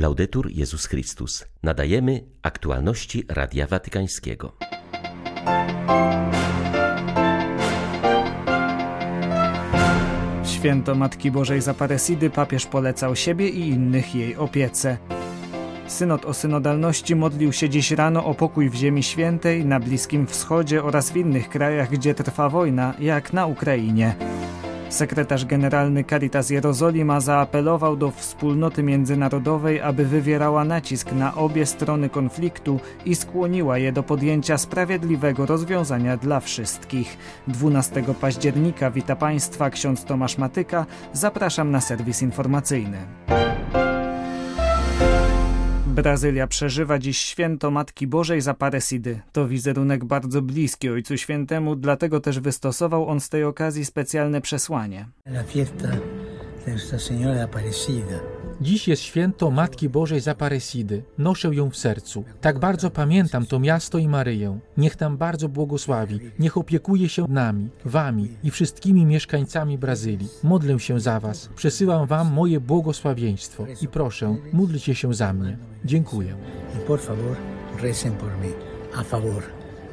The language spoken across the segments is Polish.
Laudetur Jezus Chrystus. Nadajemy aktualności Radia Watykańskiego. Święto Matki Bożej Zaparesidy papież polecał siebie i innych jej opiece. Synod o synodalności modlił się dziś rano o pokój w Ziemi Świętej, na Bliskim Wschodzie oraz w innych krajach, gdzie trwa wojna, jak na Ukrainie. Sekretarz generalny Caritas Jerozolima zaapelował do wspólnoty międzynarodowej, aby wywierała nacisk na obie strony konfliktu i skłoniła je do podjęcia sprawiedliwego rozwiązania dla wszystkich. 12 października wita Państwa ksiądz Tomasz Matyka. Zapraszam na serwis informacyjny. Brazylia przeżywa dziś święto Matki Bożej za Paresidy. To wizerunek bardzo bliski Ojcu Świętemu, dlatego też wystosował on z tej okazji specjalne przesłanie. La fiesta de Señora Aparecida Dziś jest święto Matki Bożej Zaparesidy. Noszę ją w sercu. Tak bardzo pamiętam to miasto i Maryję. Niech nam bardzo błogosławi. Niech opiekuje się nami, wami i wszystkimi mieszkańcami Brazylii. Modlę się za was. Przesyłam wam moje błogosławieństwo i proszę, módlcie się za mnie. Dziękuję. Por favor, recen por mí. A favor.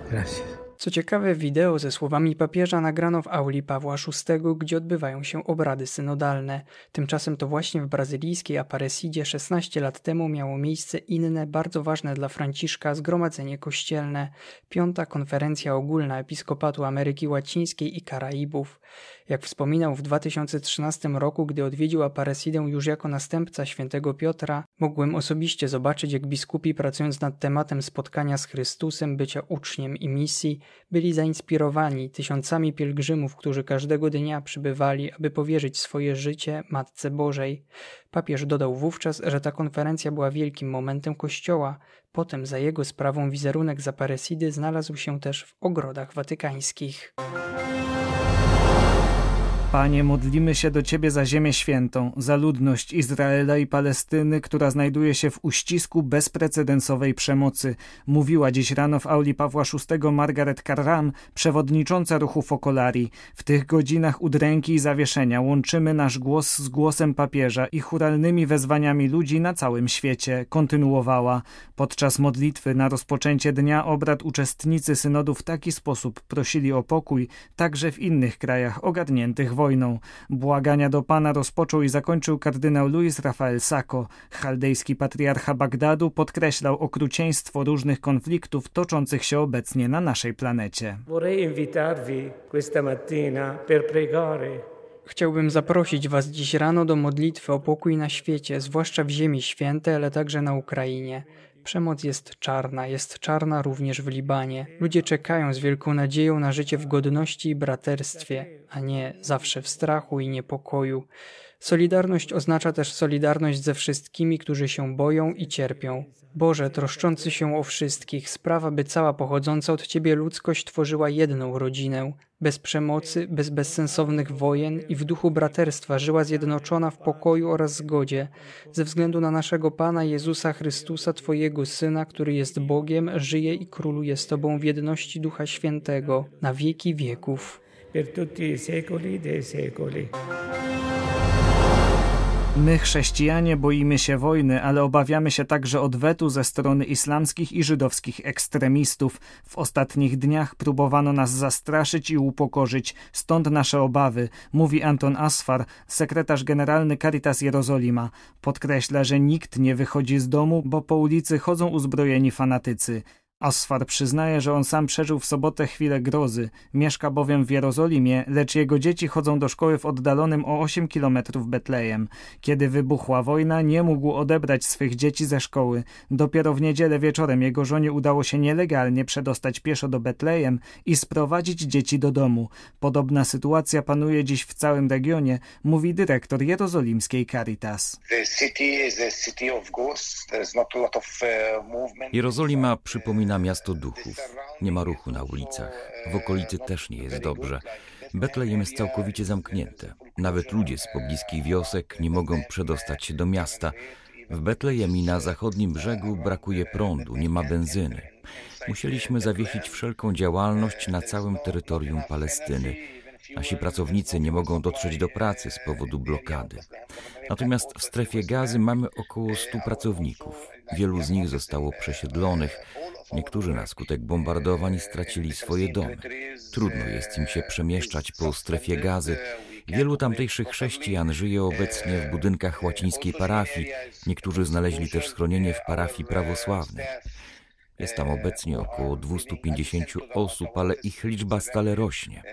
Gracias. Co ciekawe, wideo ze słowami papieża nagrano w auli Pawła VI, gdzie odbywają się obrady synodalne. Tymczasem to właśnie w brazylijskiej Aparecidzie 16 lat temu miało miejsce inne, bardzo ważne dla Franciszka zgromadzenie kościelne, piąta konferencja ogólna Episkopatu Ameryki Łacińskiej i Karaibów. Jak wspominał w 2013 roku, gdy odwiedził Aparecidę już jako następca świętego Piotra, mogłem osobiście zobaczyć, jak biskupi pracując nad tematem spotkania z Chrystusem, bycia uczniem i misji, byli zainspirowani tysiącami pielgrzymów, którzy każdego dnia przybywali, aby powierzyć swoje życie Matce Bożej. Papież dodał wówczas, że ta konferencja była wielkim momentem Kościoła. Potem za jego sprawą wizerunek Zaparesidy znalazł się też w ogrodach watykańskich. Panie, modlimy się do Ciebie za Ziemię Świętą, za ludność Izraela i Palestyny, która znajduje się w uścisku bezprecedensowej przemocy, mówiła dziś rano w auli Pawła VI Margaret Carram, przewodnicząca ruchu Focolari. W tych godzinach udręki i zawieszenia łączymy nasz głos z głosem papieża i churalnymi wezwaniami ludzi na całym świecie, kontynuowała. Podczas modlitwy na rozpoczęcie dnia obrad uczestnicy synodu w taki sposób prosili o pokój, także w innych krajach ogarniętych wojną. Błagania do Pana rozpoczął i zakończył kardynał Luis Rafael Sacco. Chaldejski patriarcha Bagdadu podkreślał okrucieństwo różnych konfliktów toczących się obecnie na naszej planecie. Chciałbym zaprosić Was dziś rano do modlitwy o pokój na świecie, zwłaszcza w Ziemi Świętej, ale także na Ukrainie. Przemoc jest czarna, jest czarna również w Libanie. Ludzie czekają z wielką nadzieją na życie w godności i braterstwie, a nie zawsze w strachu i niepokoju. Solidarność oznacza też solidarność ze wszystkimi, którzy się boją i cierpią. Boże, troszczący się o wszystkich, sprawa, by cała pochodząca od Ciebie ludzkość tworzyła jedną rodzinę, bez przemocy, bez bezsensownych wojen i w duchu braterstwa żyła zjednoczona w pokoju oraz zgodzie, ze względu na naszego Pana Jezusa Chrystusa, Twojego Syna, który jest Bogiem, żyje i króluje z Tobą w jedności Ducha Świętego, na wieki wieków. Per tutti i secoli dei secoli. My, chrześcijanie, boimy się wojny, ale obawiamy się także odwetu ze strony islamskich i żydowskich ekstremistów. W ostatnich dniach próbowano nas zastraszyć i upokorzyć, stąd nasze obawy, mówi Anton Asfar, sekretarz generalny Caritas Jerozolima. Podkreśla, że nikt nie wychodzi z domu, bo po ulicy chodzą uzbrojeni fanatycy. Asfar przyznaje, że on sam przeżył w sobotę chwilę grozy. Mieszka bowiem w Jerozolimie, lecz jego dzieci chodzą do szkoły w oddalonym o 8 kilometrów Betlejem. Kiedy wybuchła wojna, nie mógł odebrać swych dzieci ze szkoły. Dopiero w niedzielę wieczorem jego żonie udało się nielegalnie przedostać pieszo do Betlejem i sprowadzić dzieci do domu. Podobna sytuacja panuje dziś w całym regionie, mówi dyrektor jerozolimskiej Caritas. Jerozolima przypomina przypomina miasto duchów. Nie ma ruchu na ulicach. W okolicy też nie jest dobrze. Betlejem jest całkowicie zamknięte. Nawet ludzie z pobliskich wiosek nie mogą przedostać się do miasta. W Betlejem i na zachodnim brzegu brakuje prądu, nie ma benzyny. Musieliśmy zawiesić wszelką działalność na całym terytorium Palestyny. Nasi pracownicy nie mogą dotrzeć do pracy z powodu blokady. Natomiast w strefie gazy mamy około 100 pracowników. Wielu z nich zostało przesiedlonych. Niektórzy na skutek bombardowań stracili swoje domy. Trudno jest im się przemieszczać po strefie gazy. Wielu tamtejszych chrześcijan żyje obecnie w budynkach łacińskiej parafii. Niektórzy znaleźli też schronienie w parafii prawosławnej. Jest tam obecnie około 250 osób, ale ich liczba stale rośnie.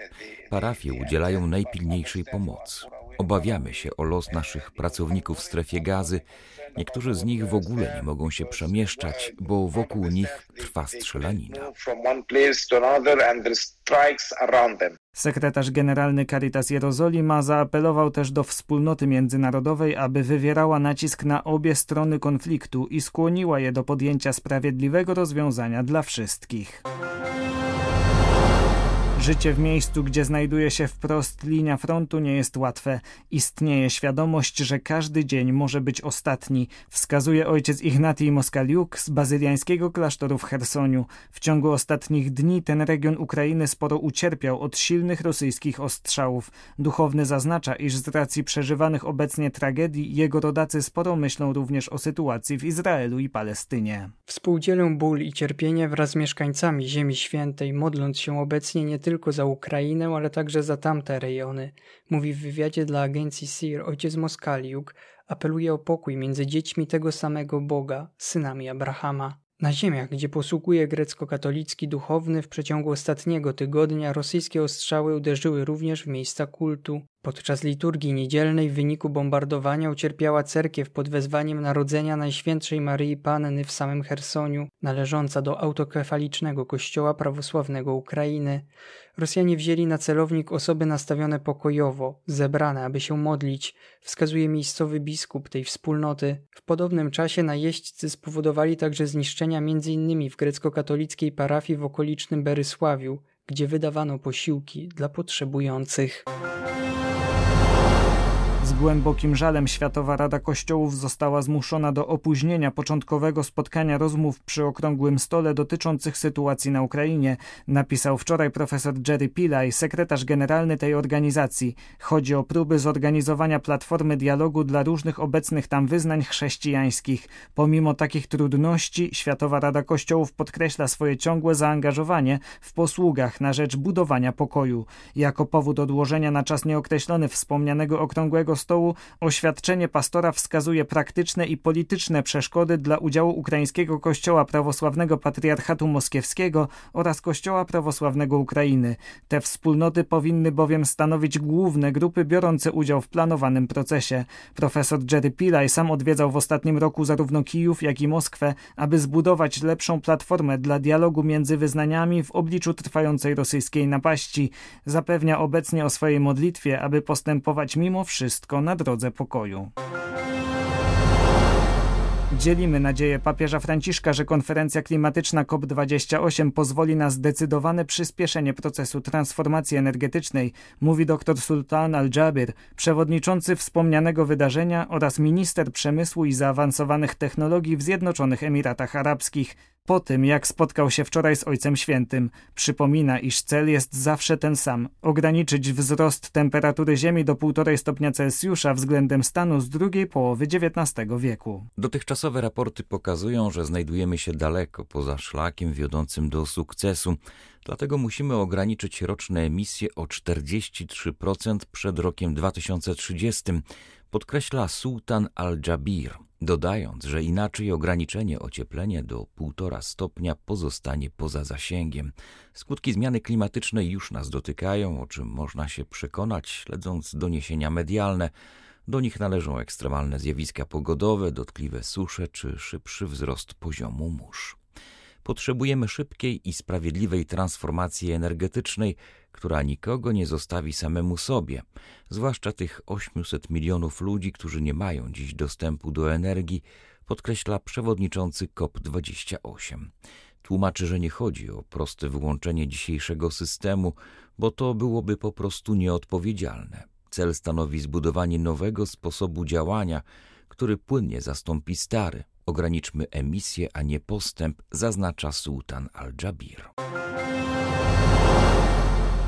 Parafie udzielają najpilniejszej pomocy. Obawiamy się o los naszych pracowników w strefie gazy. Niektórzy z nich w ogóle nie mogą się przemieszczać, bo wokół nich trwa strzelanina. Sekretarz generalny Caritas Jerozolima zaapelował też do wspólnoty międzynarodowej, aby wywierała nacisk na obie strony konfliktu i skłoniła je do podjęcia sprawiedliwego rozwiązania dla wszystkich. Życie w miejscu, gdzie znajduje się wprost linia frontu nie jest łatwe. Istnieje świadomość, że każdy dzień może być ostatni, wskazuje ojciec Ignatij Moskaliuk z bazyliańskiego klasztoru w Chersoniu. W ciągu ostatnich dni ten region Ukrainy sporo ucierpiał od silnych rosyjskich ostrzałów. Duchowny zaznacza, iż z racji przeżywanych obecnie tragedii jego rodacy sporo myślą również o sytuacji w Izraelu i Palestynie. Współdzielę ból i cierpienie wraz z mieszkańcami Ziemi Świętej, modląc się obecnie nie tylko tylko za Ukrainę, ale także za tamte rejony. Mówi w wywiadzie dla agencji SIR ojciec Moskaliuk, apeluje o pokój między dziećmi tego samego Boga, synami Abrahama. Na ziemiach, gdzie posługuje grecko-katolicki duchowny, w przeciągu ostatniego tygodnia rosyjskie ostrzały uderzyły również w miejsca kultu. Podczas liturgii niedzielnej w wyniku bombardowania ucierpiała cerkiew pod wezwaniem Narodzenia Najświętszej Maryi Panny w samym Chersoniu, należąca do autokefalicznego kościoła prawosławnego Ukrainy. Rosjanie wzięli na celownik osoby nastawione pokojowo, zebrane, aby się modlić, wskazuje miejscowy biskup tej wspólnoty. W podobnym czasie najeźdźcy spowodowali także zniszczenia m.in. w grecko-katolickiej parafii w okolicznym Berysławiu, gdzie wydawano posiłki dla potrzebujących. Z głębokim żalem Światowa Rada Kościołów została zmuszona do opóźnienia początkowego spotkania rozmów przy okrągłym stole dotyczących sytuacji na Ukrainie, napisał wczoraj profesor Jerry Pillay, sekretarz generalny tej organizacji. Chodzi o próby zorganizowania platformy dialogu dla różnych obecnych tam wyznań chrześcijańskich. Pomimo takich trudności, Światowa Rada Kościołów podkreśla swoje ciągłe zaangażowanie w posługach na rzecz budowania pokoju. Jako powód odłożenia na czas nieokreślony wspomnianego okrągłego stołu oświadczenie pastora wskazuje praktyczne i polityczne przeszkody dla udziału ukraińskiego Kościoła Prawosławnego Patriarchatu Moskiewskiego oraz Kościoła Prawosławnego Ukrainy. Te wspólnoty powinny bowiem stanowić główne grupy biorące udział w planowanym procesie. Profesor Jerry Pillay sam odwiedzał w ostatnim roku zarówno Kijów, jak i Moskwę, aby zbudować lepszą platformę dla dialogu między wyznaniami w obliczu trwającej rosyjskiej napaści. Zapewnia obecnie o swojej modlitwie, aby postępować mimo wszystko wszystko na drodze pokoju. Dzielimy nadzieję papieża Franciszka, że konferencja klimatyczna COP28 pozwoli na zdecydowane przyspieszenie procesu transformacji energetycznej, mówi dr Sultan Al-Jabir, przewodniczący wspomnianego wydarzenia oraz minister przemysłu i zaawansowanych technologii w Zjednoczonych Emiratach Arabskich po tym, jak spotkał się wczoraj z Ojcem Świętym. Przypomina, iż cel jest zawsze ten sam ograniczyć wzrost temperatury Ziemi do 1,5 stopnia Celsjusza względem stanu z drugiej połowy XIX wieku. Dotychczasowe raporty pokazują, że znajdujemy się daleko poza szlakiem wiodącym do sukcesu. Dlatego musimy ograniczyć roczne emisje o 43% przed rokiem 2030, podkreśla Sultan al-Jabir dodając, że inaczej ograniczenie ocieplenia do 1,5 stopnia pozostanie poza zasięgiem. Skutki zmiany klimatycznej już nas dotykają, o czym można się przekonać śledząc doniesienia medialne. Do nich należą ekstremalne zjawiska pogodowe, dotkliwe susze czy szybszy wzrost poziomu mórz. Potrzebujemy szybkiej i sprawiedliwej transformacji energetycznej, która nikogo nie zostawi samemu sobie, zwłaszcza tych 800 milionów ludzi, którzy nie mają dziś dostępu do energii, podkreśla przewodniczący COP28. Tłumaczy, że nie chodzi o proste wyłączenie dzisiejszego systemu, bo to byłoby po prostu nieodpowiedzialne. Cel stanowi zbudowanie nowego sposobu działania, który płynnie zastąpi stary. Ograniczmy emisję, a nie postęp, zaznacza sułtan al-Jabir.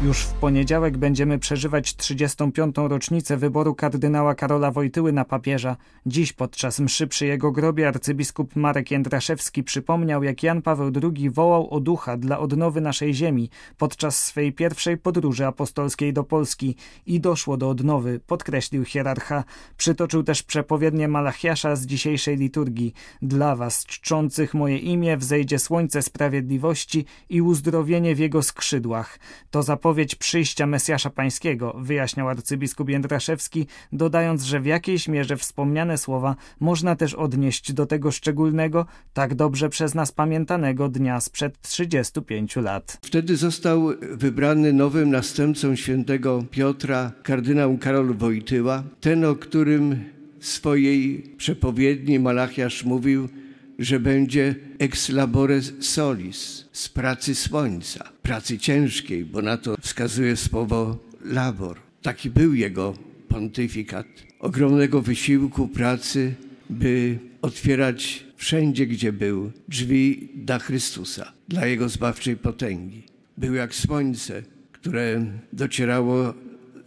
Już w poniedziałek będziemy przeżywać 35. rocznicę wyboru kardynała Karola Wojtyły na papieża. Dziś podczas mszy przy jego grobie arcybiskup Marek Jędraszewski przypomniał, jak Jan Paweł II wołał o ducha dla odnowy naszej ziemi podczas swej pierwszej podróży apostolskiej do Polski i doszło do odnowy, podkreślił hierarcha. Przytoczył też przepowiednię Malachiasza z dzisiejszej liturgii. Dla was, czczących moje imię, wzejdzie słońce sprawiedliwości i uzdrowienie w jego skrzydłach. To zapowiedź przyjścia Mesjasza Pańskiego, wyjaśniał arcybiskup Jędraszewski, dodając, że w jakiejś mierze wspomniane słowa można też odnieść do tego szczególnego, tak dobrze przez nas pamiętanego dnia sprzed 35 lat. Wtedy został wybrany nowym następcą świętego Piotra kardynał Karol Wojtyła, ten, o którym w swojej przepowiedni Malachiasz mówił, że będzie ex labore solis, z pracy słońca, pracy ciężkiej, bo na to wskazuje słowo labor. Taki był jego pontyfikat. Ogromnego wysiłku pracy, by otwierać wszędzie, gdzie był, drzwi dla Chrystusa, dla Jego zbawczej potęgi. Był jak słońce, które docierało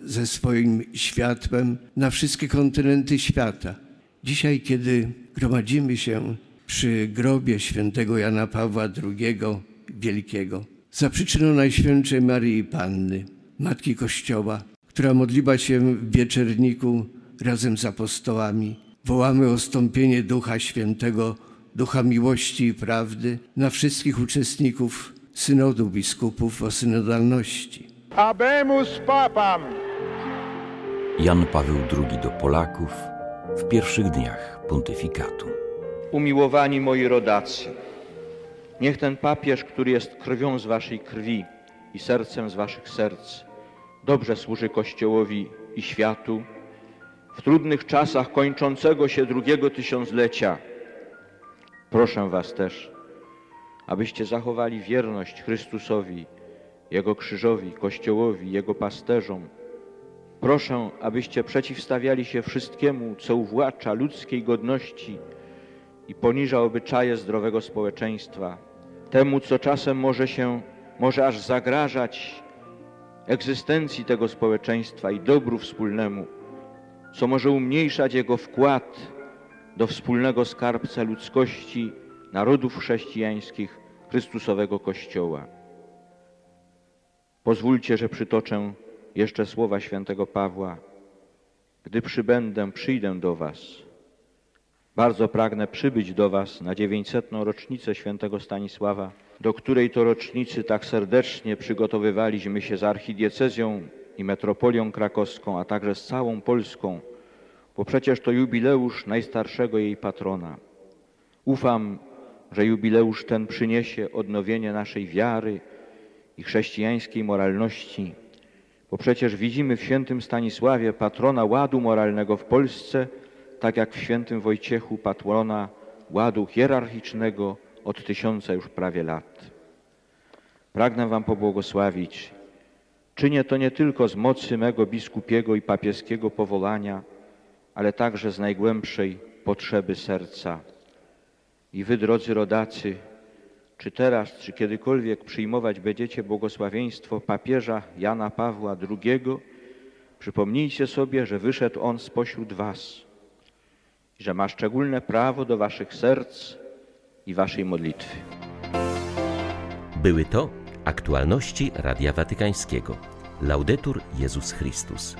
ze swoim światłem na wszystkie kontynenty świata. Dzisiaj, kiedy gromadzimy się przy grobie świętego Jana Pawła II Wielkiego, za przyczyną Najświętszej Maryi Panny, Matki Kościoła, która modliła się w wieczerniku razem z apostołami, wołamy o stąpienie Ducha Świętego, Ducha miłości i prawdy na wszystkich uczestników synodu biskupów o synodalności. Abemus papam! Jan Paweł II do Polaków w pierwszych dniach pontyfikatu. Umiłowani moi rodacy, niech ten papież, który jest krwią z waszej krwi i sercem z waszych serc, dobrze służy Kościołowi i światu w trudnych czasach kończącego się drugiego tysiąclecia. Proszę was też, abyście zachowali wierność Chrystusowi, Jego krzyżowi, Kościołowi, Jego pasterzom, Proszę, abyście przeciwstawiali się wszystkiemu, co uwłacza ludzkiej godności i poniża obyczaje zdrowego społeczeństwa, temu, co czasem może się, może aż zagrażać egzystencji tego społeczeństwa i dobru wspólnemu, co może umniejszać jego wkład do wspólnego skarbca ludzkości narodów chrześcijańskich Chrystusowego Kościoła. Pozwólcie, że przytoczę jeszcze słowa świętego Pawła. Gdy przybędę, przyjdę do was. Bardzo pragnę przybyć do was na dziewięćsetną rocznicę świętego Stanisława, do której to rocznicy tak serdecznie przygotowywaliśmy się z archidiecezją i metropolią krakowską, a także z całą Polską, bo przecież to jubileusz najstarszego jej patrona. Ufam, że jubileusz ten przyniesie odnowienie naszej wiary i chrześcijańskiej moralności, bo przecież widzimy w świętym Stanisławie patrona ładu moralnego w Polsce, tak jak w świętym Wojciechu patrona ładu hierarchicznego od tysiąca już prawie lat. Pragnę Wam pobłogosławić. Czynię to nie tylko z mocy mego biskupiego i papieskiego powołania, ale także z najgłębszej potrzeby serca. I Wy, drodzy rodacy, czy teraz, czy kiedykolwiek przyjmować będziecie błogosławieństwo papieża Jana Pawła II, przypomnijcie sobie, że wyszedł on spośród was że ma szczególne prawo do waszych serc i waszej modlitwy. Były to aktualności Radia Watykańskiego. Laudetur Jezus Chrystus.